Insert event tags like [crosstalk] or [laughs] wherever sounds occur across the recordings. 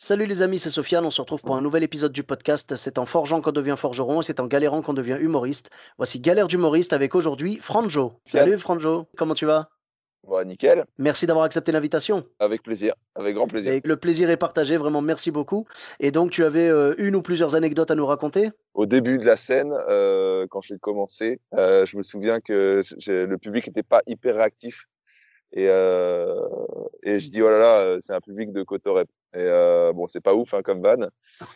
Salut les amis, c'est Sofiane, on se retrouve pour un nouvel épisode du podcast. C'est en forgeant qu'on devient forgeron et c'est en galérant qu'on devient humoriste. Voici Galère d'humoriste avec aujourd'hui Franjo. Salut Franjo, comment tu vas? Bon, nickel, Merci d'avoir accepté l'invitation. avec plaisir, avec grand plaisir. Et le plaisir est partagé, vraiment merci beaucoup. Et donc tu avais euh, une ou plusieurs anecdotes à nous raconter? Au début de la scène, euh, quand j'ai commencé, euh, je me souviens que le public n'était pas hyper réactif. Et, euh, et je dis, oh là là, euh, c'est un public de Cotorep. Et euh, bon, c'est pas ouf hein, comme van.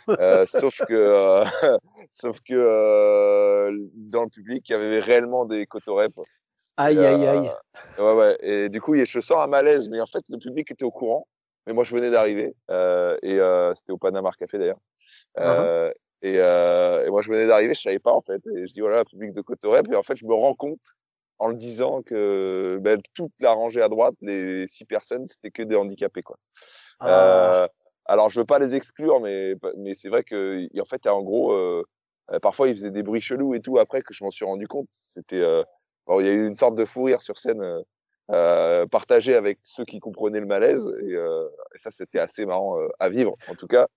Euh, sauf que, euh, [laughs] sauf que dans le public, il y avait réellement des Cotorep. Aïe aïe aïe. Ouais, ouais. Et du coup, je sens un malaise, mais en fait, le public était au courant. Mais moi, je venais d'arriver. et c'était au Panama Café d'ailleurs. Et, euh, et moi, je venais d'arriver, je savais pas en fait. Et je dis, voilà, public de Cotorep. Et en fait, je me rends compte en le disant que ben, toute la rangée à droite, les six personnes, c'était que des handicapés. Quoi. Ah, Euh, alors, je veux pas les exclure, mais, mais c'est vrai que en fait, en gros, euh, euh, parfois, ils faisaient des bruits chelous et tout après que je m'en suis rendu compte. C'était, euh, bon, il y a eu une sorte de fou rire sur scène euh, partagé avec ceux qui comprenaient le malaise et, euh, ça, c'était assez marrant euh, à vivre, en tout cas,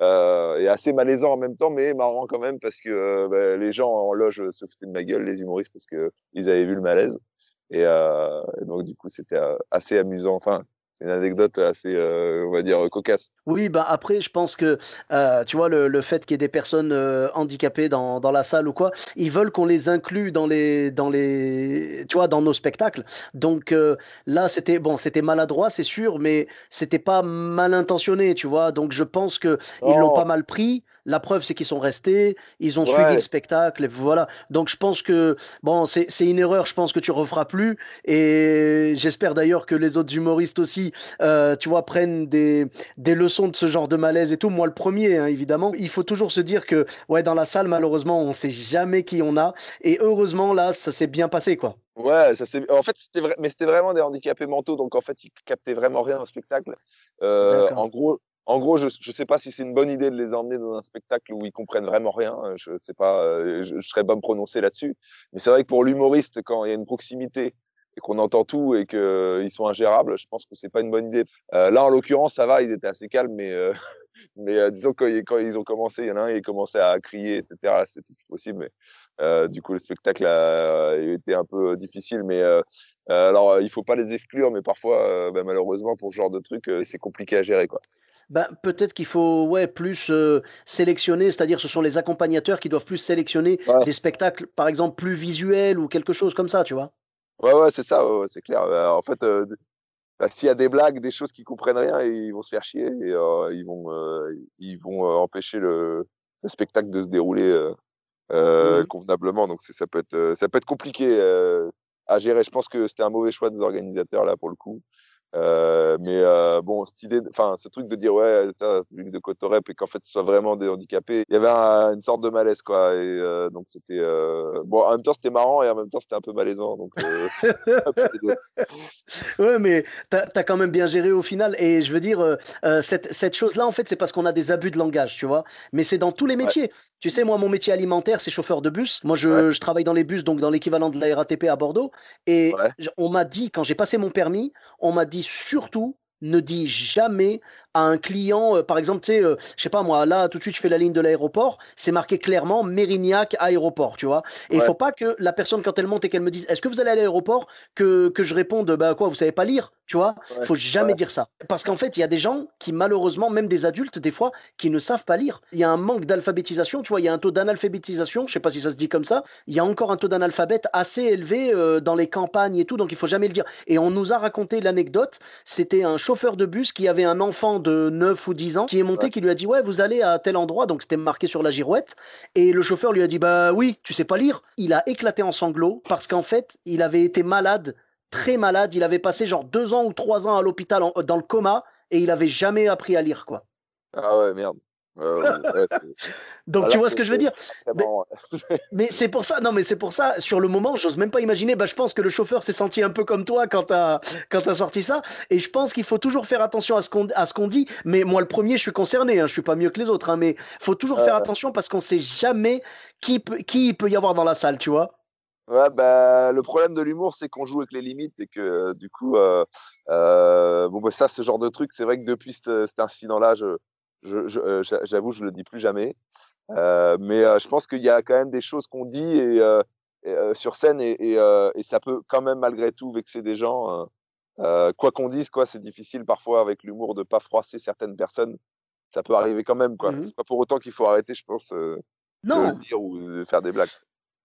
euh, et assez malaisant en même temps, mais marrant quand même parce que bah, les gens en loge se foutaient de ma gueule, les humoristes, parce que ils avaient vu le malaise. Et, et donc, du coup, c'était assez amusant. Enfin, une anecdote assez, euh, on va dire, cocasse. Oui, bah après, je pense que, euh, tu vois, le, le fait qu'il y ait des personnes euh, handicapées dans, dans la salle ou quoi, ils veulent qu'on les inclue dans les, dans les, tu vois, dans nos spectacles. Donc là, c'était, bon, c'était maladroit, c'est sûr, mais c'était pas mal intentionné, tu vois. Donc je pense que ils l'ont Non. pas mal pris. La preuve, c'est qu'ils sont restés, ils ont suivi le spectacle, et voilà. Donc je pense que, bon, c'est une erreur, je pense que tu referas plus. Et j'espère d'ailleurs que les autres humoristes aussi, euh, tu vois, prennent des, des leçons de ce genre de malaise et tout. Moi, le premier, hein, évidemment. Il faut toujours se dire que, ouais, dans la salle, malheureusement, on sait jamais qui on a. Et heureusement, là, ça s'est bien passé, quoi. Ouais, ça c'est. En fait, c'était vrai, mais c'était vraiment des handicapés mentaux, donc en fait, ils captaient vraiment rien au spectacle. Euh, en gros, en gros, je je sais pas si c'est une bonne idée de les emmener dans un spectacle où ils comprennent vraiment rien. euh, Je sais pas, euh, je, je serais pas me prononcer là-dessus. Mais c'est vrai que pour l'humoriste, quand il y a une proximité et qu'on entend tout et qu'ils sont ingérables, je pense que c'est pas une bonne idée. Euh, là, en l'occurrence, ça va, ils étaient assez calmes, mais euh, [laughs] euh, disons que quand ils ont commencé, il y en a un, il commençait à crier, etc. C'était plus possible. Mais euh, du coup, le spectacle a été un peu difficile, mais euh, euh, alors il faut pas les exclure, mais parfois, euh, bah, malheureusement, pour ce genre de truc, euh, c'est compliqué à gérer, quoi. Ben, peut-être qu'il faut ouais, plus euh, sélectionner, c'est-à-dire ce sont les accompagnateurs qui doivent plus sélectionner Ouais. des spectacles, par exemple, plus visuels ou quelque chose comme ça, tu vois. Ouais, ouais, c'est ça, ouais, c'est clair. Euh, en fait, euh, bah, s'il y a des blagues, des choses qui comprennent rien, ils vont se faire chier et euh, ils vont, ils vont empêcher le, le spectacle de se dérouler Mhm. convenablement. Donc ça peut être, ça peut être compliqué à gérer. Je pense que c'était un mauvais choix des organisateurs là pour le coup. Euh, mais euh, bon, cette idée, enfin, ce truc de dire ouais, public de Cotorep et qu'en fait ce soit vraiment des handicapés, il y avait un- une sorte de malaise quoi. Et euh, donc c'était bon, en même temps c'était marrant et en même temps c'était un peu malaisant. Donc. [laughs] Ouais, mais t'as as quand même bien géré au final. Et je veux dire, cette, cette chose-là, en fait, c'est parce qu'on a des abus de langage, tu vois. Mais c'est dans tous les Ouais. métiers. Tu sais, moi, mon métier alimentaire, c'est chauffeur de bus. Moi, je, Ouais. je travaille dans les bus, donc dans l'équivalent de la RATP à Bordeaux. Et Ouais. on m'a dit, quand j'ai passé mon permis, on m'a dit surtout, ne dis jamais à un client, euh, par exemple, tu sais, euh, je sais pas moi, là, tout de suite, je fais la ligne de l'aéroport, c'est marqué clairement Mérignac aéroport, tu vois. Et il Ouais. faut pas que la personne, quand elle monte et qu'elle me dise, est-ce que vous allez à l'aéroport, que, que je réponde, bah quoi, vous savez pas lire, tu vois. Ouais. faut jamais Ouais. dire ça. Parce qu'en fait, il y a des gens qui, malheureusement, même des adultes, des fois, qui ne savent pas lire. Il y a un manque d'alphabétisation, tu vois, il y a un taux d'analphabétisation, je sais pas si ça se dit comme ça, il y a encore un taux d'analphabète assez élevé euh, dans les campagnes et tout, donc il faut jamais le dire. Et on nous a raconté l'anecdote, c'était un chauffeur de bus qui avait un enfant de 9 ou 10 ans qui est monté, Ouais. qui lui a dit, ouais, vous allez à tel endroit, donc c'était marqué sur la girouette, et le chauffeur lui a dit, bah oui, tu sais pas lire. Il a éclaté en sanglots parce qu'en fait, il avait été malade très malade. Il avait passé genre deux ans ou trois ans à l'hôpital dans le coma et il avait jamais appris à lire, quoi. Ah ouais, merde. [laughs] Donc tu vois ce que je veux dire. [laughs] Mais, c'est pour ça, non mais c'est pour ça, sur le moment, j'ose même pas imaginer, bah, je pense que le chauffeur s'est senti un peu comme toi quand tu as, sorti ça, et je pense qu'il faut toujours faire attention à ce qu'on qu'on dit, mais moi le premier, je suis concerné, hein, je suis pas mieux que les autres, hein, mais faut toujours faire attention parce qu'on sait jamais qui, peut, qui il peut y avoir dans la salle, tu vois. Ouais, bah, le problème de l'humour, c'est qu'on joue avec les limites et que du coup, euh, euh, bon, bah, ça, ce genre de truc, c'est vrai que depuis cet incident-là, je, euh, j'avoue, je, je le dis plus jamais. Euh, mais euh, je pense qu'il y a quand même des choses qu'on dit et, sur scène et, et, ça peut quand même malgré tout vexer des gens. quoi qu'on dise, quoi, c'est difficile parfois avec l'humour de pas froisser certaines personnes. Ça peut arriver quand même, quoi. Mmh c'est pas pour autant qu'il faut arrêter, je pense, non. de dire ou de faire des blagues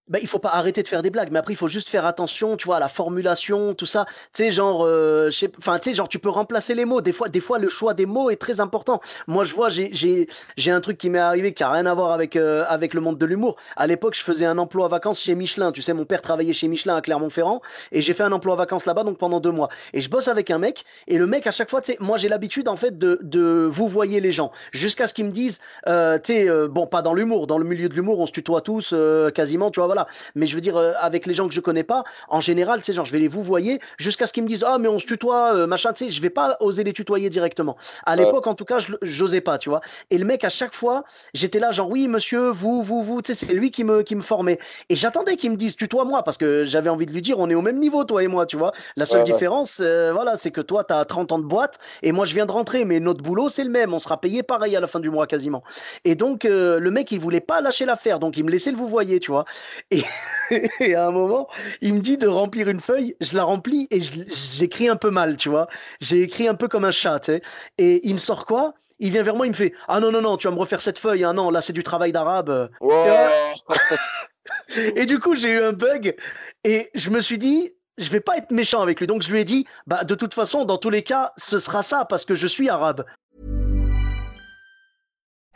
bah, il faut pas arrêter de faire des blagues, mais après il faut juste faire attention, tu vois, à la formulation, tout ça. Tu sais, genre, euh, enfin, tu sais, genre, tu peux remplacer les mots. Des fois, des fois, le choix des mots est très important. Moi, je vois, j'ai, un truc qui m'est arrivé qui a rien à voir avec euh, avec le monde de l'humour. À l'époque, je faisais un emploi à vacances chez Michelin. Tu sais, mon père travaillait chez Michelin à Clermont-Ferrand, et j'ai fait un emploi à vacances là-bas, donc pendant deux mois. Et je bosse avec un mec, et le mec à chaque fois, tu sais, moi j'ai l'habitude en fait de de vous voyez les gens, jusqu'à ce qu'ils me disent, euh, tu sais, bon, pas dans l'humour, dans le milieu de l'humour, on se tutoie tous quasiment, tu vois. Mais je veux dire euh, avec les gens que je connais pas, en général, tu sais, genre, je vais les vous voyer jusqu'à ce qu'ils me disent, ah, mais on se tutoie, euh, machin, tu sais, je vais pas oser les tutoyer directement. À l'époque, en tout cas, je j'osais pas, tu vois. Et le mec, à chaque fois, j'étais là, genre, oui, monsieur, vous, vous, vous, tu sais, c'est lui qui me, qui me formait. Et j'attendais qu'il me dise, tutoie-moi, parce que j'avais envie de lui dire, on est au même niveau, toi et moi, tu vois. La seule différence, euh, voilà, c'est que toi, tu as 30 ans de boîte et moi, je viens de rentrer, mais notre boulot, c'est le même. On sera payé pareil à la fin du mois, quasiment. Et donc, le mec, il voulait pas lâcher l'affaire, donc il me laissait le vous voyez, tu vois. Et, [laughs] et à un moment, il me dit de remplir une feuille, je la remplis et j'écris un peu mal, tu vois. J'ai écrit un peu comme un chat, tu sais. Et il me sort quoi? Il vient vers moi, il me fait Ah non, non, non, tu vas me refaire cette feuille. Ah non, là, c'est du travail d'arabe. et du coup, j'ai eu un bug et je me suis dit Je vais pas être méchant avec lui. Donc, je lui ai dit Bah, de toute façon, dans tous les cas, ce sera ça parce que je suis arabe.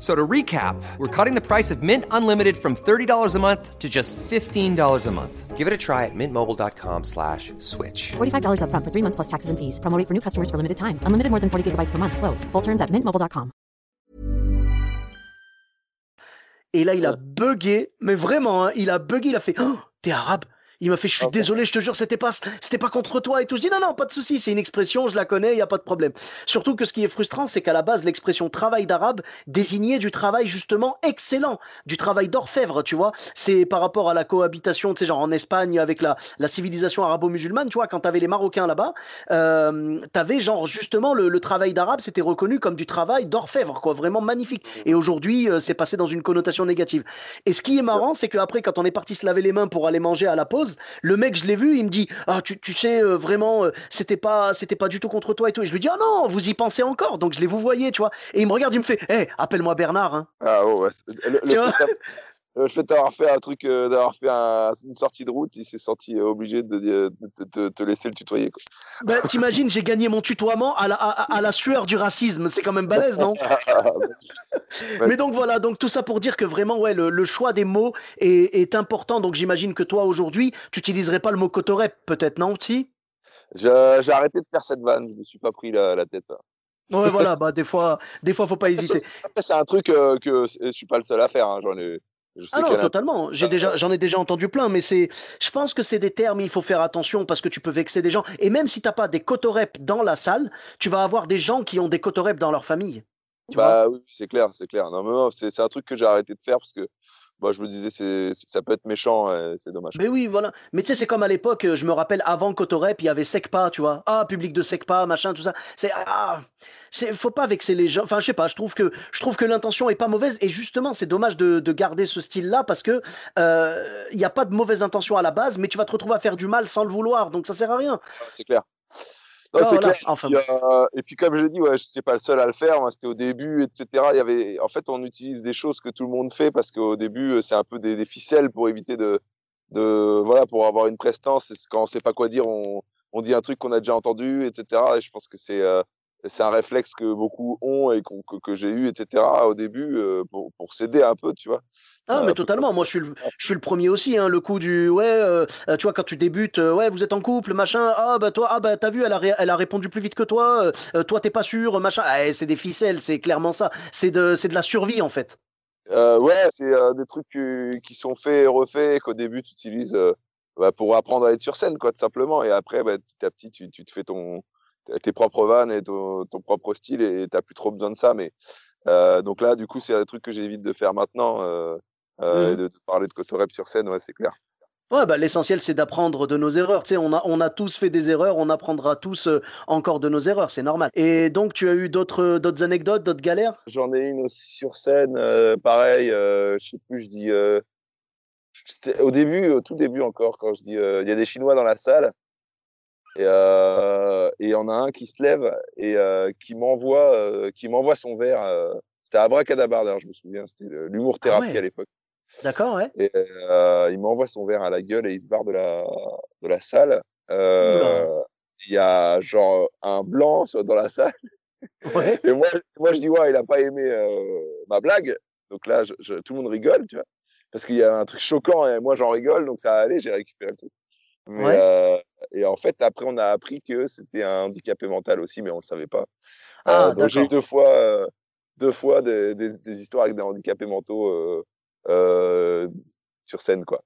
So to recap, we're cutting the price of Mint Unlimited from $30 a month to just $15 a month. Give it a try at mintmobile.com slash switch. $45 up front for three months plus taxes and fees. Promoting for new customers for limited time. Unlimited more than 40 gigabytes per month. Slows. Full terms at mintmobile.com. Et là, il a oh. bugué, mais vraiment, hein, il a bugué, il a fait oh, « T'es arabe ?» Il m'a fait, je suis désolé, je te jure, c'était pas, c'était pas contre toi et tout. Je dis, non, non, pas de souci, c'est une expression, je la connais, il n'y a pas de problème. Surtout que ce qui est frustrant, c'est qu'à la base, l'expression travail d'arabe désignait du travail justement excellent, du travail d'orfèvre, tu vois. C'est par rapport à la cohabitation, tu sais, genre en Espagne avec la, la civilisation arabo-musulmane, tu vois, quand t'avais les Marocains là-bas, euh, t'avais genre justement le, travail d'arabe, c'était reconnu comme du travail d'orfèvre, quoi, vraiment magnifique. Et aujourd'hui, euh, c'est passé dans une connotation négative. Et ce qui est marrant, c'est qu'après, quand on est parti se laver les mains pour aller manger à la pause, le mec, je l'ai vu, il me dit Ah, tu, sais, euh, vraiment, euh, c'était pas, c'était pas du tout contre toi et tout. Et je lui dis Ah non, vous y pensez encore. Donc je l'ai vous voyez, tu vois. Et il me regarde, il me fait Hé, appelle-moi Bernard. Hein. Ah ouais. Le, le fait d'avoir fait un truc, euh, d'avoir fait une sortie de route, il s'est senti obligé de, te laisser le tutoyer. Quoi. Bah, T'imagines, j'ai gagné mon tutoiement à la, à, la sueur du racisme. C'est quand même balèze, non? [laughs] Mais donc voilà, donc tout ça pour dire que vraiment, ouais, le, choix des mots est, important. Donc j'imagine que toi, aujourd'hui, tu n'utiliserais pas le mot cotorep, peut-être, non, si? J'ai arrêté de faire cette vanne, je ne me suis pas pris la, tête. Ouais, voilà, [laughs] bah, des fois, des fois, faut pas hésiter. C'est un truc euh, que je suis pas le seul à faire. Hein, J'en ai, ah non, totalement. J'ai déjà, j'en ai déjà entendu plein, mais c'est, je pense que c'est des termes, il faut faire attention parce que tu peux vexer des gens. Et même si tu n'as pas des cotorep dans la salle, tu vas avoir des gens qui ont des cotorep dans leur famille. bah oui, c'est clair, c'est clair. Non, mais c'est un truc que j'ai arrêté de faire parce que bah, je me disais, c'est, ça peut être méchant, c'est dommage. Mais oui, voilà. Mais tu sais, c'est comme à l'époque, je me rappelle, avant Cotorep, il y avait Secpa, tu vois. Ah, public de Secpa, machin, tout ça. C'est, ah, c'est, faut pas vexer les gens. Enfin, je sais pas, je trouve que, je trouve que l'intention est pas mauvaise. Et justement, c'est dommage de, de, garder ce style-là parce que euh, il n'y a pas de mauvaise intention à la base, mais tu vas te retrouver à faire du mal sans le vouloir. Donc ça sert à rien. C'est clair. Non, c'est clair. Euh, et puis, comme je l'ai dit, ouais, je n'étais pas le seul à le faire. C'était au début, etc. Il y avait, en fait, on utilise des choses que tout le monde fait parce qu'au début, c'est un peu des, ficelles pour éviter de, de voilà pour avoir une prestance. Quand on sait pas quoi dire, on, on dit un truc qu'on a déjà entendu, etc. Et je pense que c'est c'est un réflexe que beaucoup ont et que, que j'ai eu, etc. au début pour, pour s'aider un peu, tu vois. Ah, mais totalement. Moi, je suis le, je suis le premier aussi. Hein, le coup du ouais, tu vois, quand tu débutes, ouais, vous êtes en couple, machin. Ah, bah toi, ah, bah t'as vu, elle a, elle a répondu plus vite que toi. toi, t'es pas sûr, machin. Ah, c'est des ficelles, c'est clairement ça. C'est de, de la survie, en fait. ouais, c'est des trucs qui, sont faits et refaits qu'au début, tu utilises bah, pour apprendre à être sur scène, quoi, tout simplement. Et après, bah, petit à petit, tu, tu te fais ton, tes propres vannes et ton, propre style et tu n'as plus trop besoin de ça. Mais euh, donc là, du coup, c'est un truc que j'évite de faire maintenant euh, euh, mmh de, parler de Kosorep sur scène, ouais, c'est clair. Ouais, bah, l'essentiel, c'est d'apprendre de nos erreurs. Tu sais, on a, on a tous fait des erreurs, on apprendra tous encore de nos erreurs, c'est normal. Et donc, tu as eu d'autres, d'autres anecdotes, d'autres galères? J'en ai une aussi sur scène, pareil, je sais plus, je dis. au début, au tout début encore, quand je dis il y a des Chinois dans la salle, et euh, il y en a un qui se lève et euh, qui m'envoie euh, qui m'envoie son verre. c'était Abracadabar, d'ailleurs, je me souviens. C'était l'humour ah thérapie à l'époque. D'accord, ouais. Et il m'envoie son verre à la gueule et il se barre de la, de la salle. Il y a genre un blanc dans la salle. Ouais. Et moi, moi, je dis, ouais, il a pas aimé ma blague. Donc là, je, tout le monde rigole, tu vois. Parce qu'il y a un truc choquant et moi, j'en rigole. Donc ça allait, j'ai récupéré le truc. Mais, et en fait, après, on a appris que c'était un handicapé mental aussi, mais on ne le savait pas. Ah, donc j'ai eu deux fois, deux fois des, des, histoires avec des handicapés mentaux sur scène, quoi.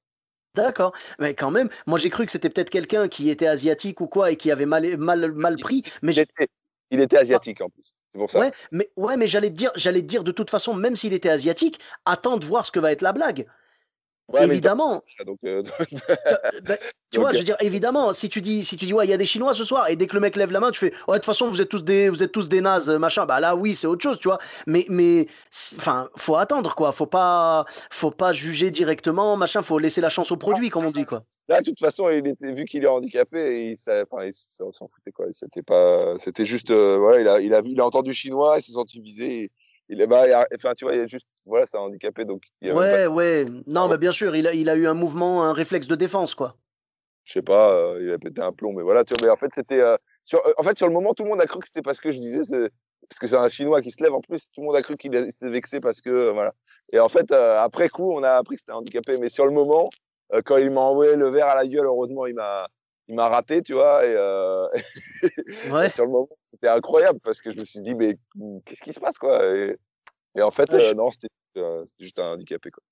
D'accord, mais quand même, moi j'ai cru que c'était peut-être quelqu'un qui était asiatique ou quoi et qui avait mal, mal, mal pris. Mais il, était, il était asiatique en plus. Pour ça. Ouais, mais, ouais, mais j'allais te dire, j'allais te dire de toute façon, même s'il était asiatique, attends de voir ce que va être la blague évidemment. Euh, [laughs] bah, tu vois, je veux dire, évidemment, si tu dis, si tu dis, ouais, il y a des Chinois ce soir, et dès que le mec lève la main, tu fais, ouais, de toute façon, vous êtes tous des, vous êtes tous des nazes, machin. Bah là, oui, c'est autre chose, tu vois. Mais, mais, enfin, faut attendre, quoi. Faut pas, faut pas juger directement, machin. Faut laisser la chance au produit, comme on dit, quoi. Là, de toute façon, il était, vu qu'il est handicapé, il, s'en foutait, quoi. C'était pas, c'était juste, euh, voilà, il a, il a, il a entendu chinois, il s'est senti visé il est bah, enfin tu vois il a juste voilà c'est handicapé donc ouais ouais. Non mais bien sûr il a il a eu un mouvement un réflexe de défense quoi. Je sais pas euh, il a pété un plomb mais voilà tu vois mais en fait c'était euh, sur euh, en fait sur le moment tout le monde a cru que c'était parce que je disais parce que c'est un chinois qui se lève en plus tout le monde a cru qu'il était vexé parce que voilà. Et en fait après coup on a appris que c'était handicapé mais sur le moment quand il m'a envoyé le verre à la gueule heureusement il m'a il m'a raté, tu vois. [laughs] Et, ouais. sur le moment, c'était incroyable parce que je me suis dit, mais qu'est-ce qui se passe, quoi et, en fait, non, c'était juste un handicapé, quoi.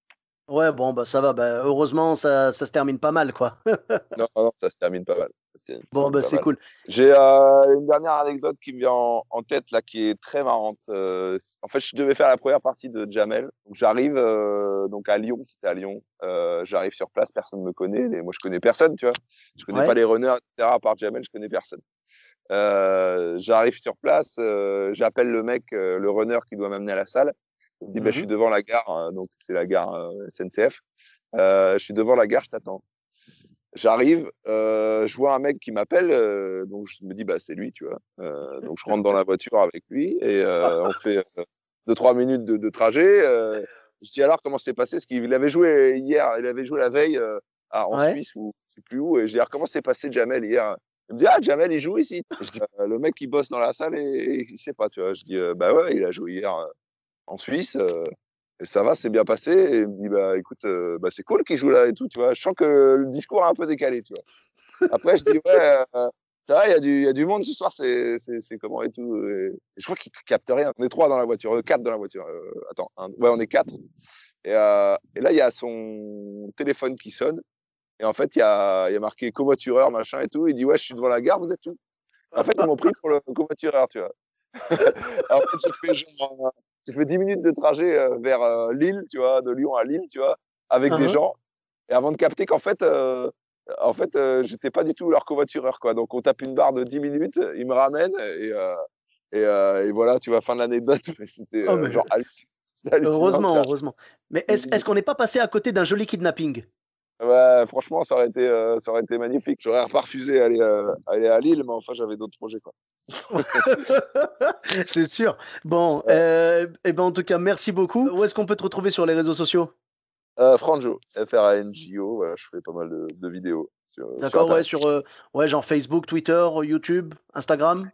Ouais, bon, bah ça va. Bah, heureusement, ça, ça, se termine pas mal, quoi. [laughs] non, non, ça se termine pas mal. Bon, bah c'est cool. J'ai euh, une dernière anecdote qui me vient en, tête, là, qui est très marrante. Euh, en fait, je devais faire la première partie de Jamel. J'arrive euh, donc à Lyon, c'était à Lyon. J'arrive sur place, personne ne me connaît. Les, moi, je connais personne, tu vois. Je connais pas les runners, etc. À part Jamel, je connais personne. J'arrive sur place, j'appelle le mec, le runner qui doit m'amener à la salle. Il me dit, bah, je mmh suis devant la gare, donc c'est la gare SNCF. je suis devant la gare, je t'attends. J'arrive, je vois un mec qui m'appelle, donc je me dis, bah, c'est lui, tu vois. donc je rentre dans la voiture avec lui et on fait deux, trois minutes de, trajet. je dis alors comment c'est passé? Parce qu'il avait joué hier, il avait joué la veille en Suisse ou je sais plus où. Et je dis alors comment s'est passé Jamel hier? Il me dit ah Jamel il joue ici. Je dis, le mec il bosse dans la salle et, il sait pas, tu vois. Je dis bah ouais il a joué hier en Suisse. Et ça va, c'est bien passé. Et il me dit, bah écoute, bah, c'est cool qu'il joue là et tout, tu vois. Je sens que le discours est un peu décalé, tu vois. Après, je dis, ouais, ça va, il y, y, a du monde ce soir, c'est comment et tout. Je crois qu'il capte rien. On est trois dans la voiture, quatre dans la voiture. attends, ouais, on est quatre. Et, et là, il y a son téléphone qui sonne. Et en fait, il y a, y a, marqué covoitureur, machin et tout. Il dit, ouais, je suis devant la gare, vous êtes où? En fait, ils m'ont pris pour le covoitureur, tu vois. [laughs] en fait, j'ai fait genre, j'ai fait 10 minutes de trajet euh, vers euh, Lille, tu vois, de Lyon à Lille, tu vois, avec des uh-huh. gens. Et avant de capter qu'en fait, euh, en fait, j'étais pas du tout leur covoitureur, quoi. Donc, on tape une barre de 10 minutes, ils me ramènent et, et, voilà, tu vois, fin de l'anecdote. [laughs] C'était oh, genre hallucinant. Heureusement, heureusement. Mais est-ce est qu'on n'est pas passé à côté d'un joli kidnapping? Franchement, ça aurait été, ça aurait été magnifique. J'aurais pas refusé d'aller aller à Lille, mais enfin, j'avais d'autres projets. Quoi. [laughs] c'est sûr. Bon, et euh, eh ben en tout cas, merci beaucoup. Où est-ce qu'on peut te retrouver sur les réseaux sociaux? Euh, Franjo, F-R-A-N-J-O, voilà, je fais pas mal de, de vidéos. D'accord, ouais, sur euh, ouais, genre Facebook, Twitter, YouTube, Instagram,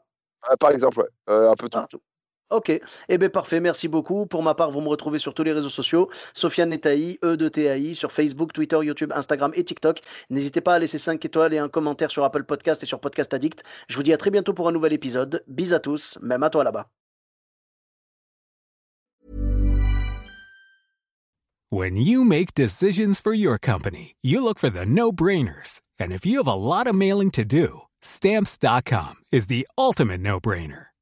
par exemple, ouais, euh, un peu tout. partout. Ok, eh bien parfait, merci beaucoup. Pour ma part, vous me retrouvez sur tous les réseaux sociaux, Sofiane Netaï, E de TAI, sur Facebook, Twitter, YouTube, Instagram et TikTok. N'hésitez pas à laisser 5 étoiles et un commentaire sur Apple Podcast et sur Podcast Addict. Je vous dis à très bientôt pour un nouvel épisode. Bis à tous, même à toi là-bas. When you make decisions for your company, you look for the no brainers. And if you have a lot of mailing to do, stamps.com is the ultimate no brainer.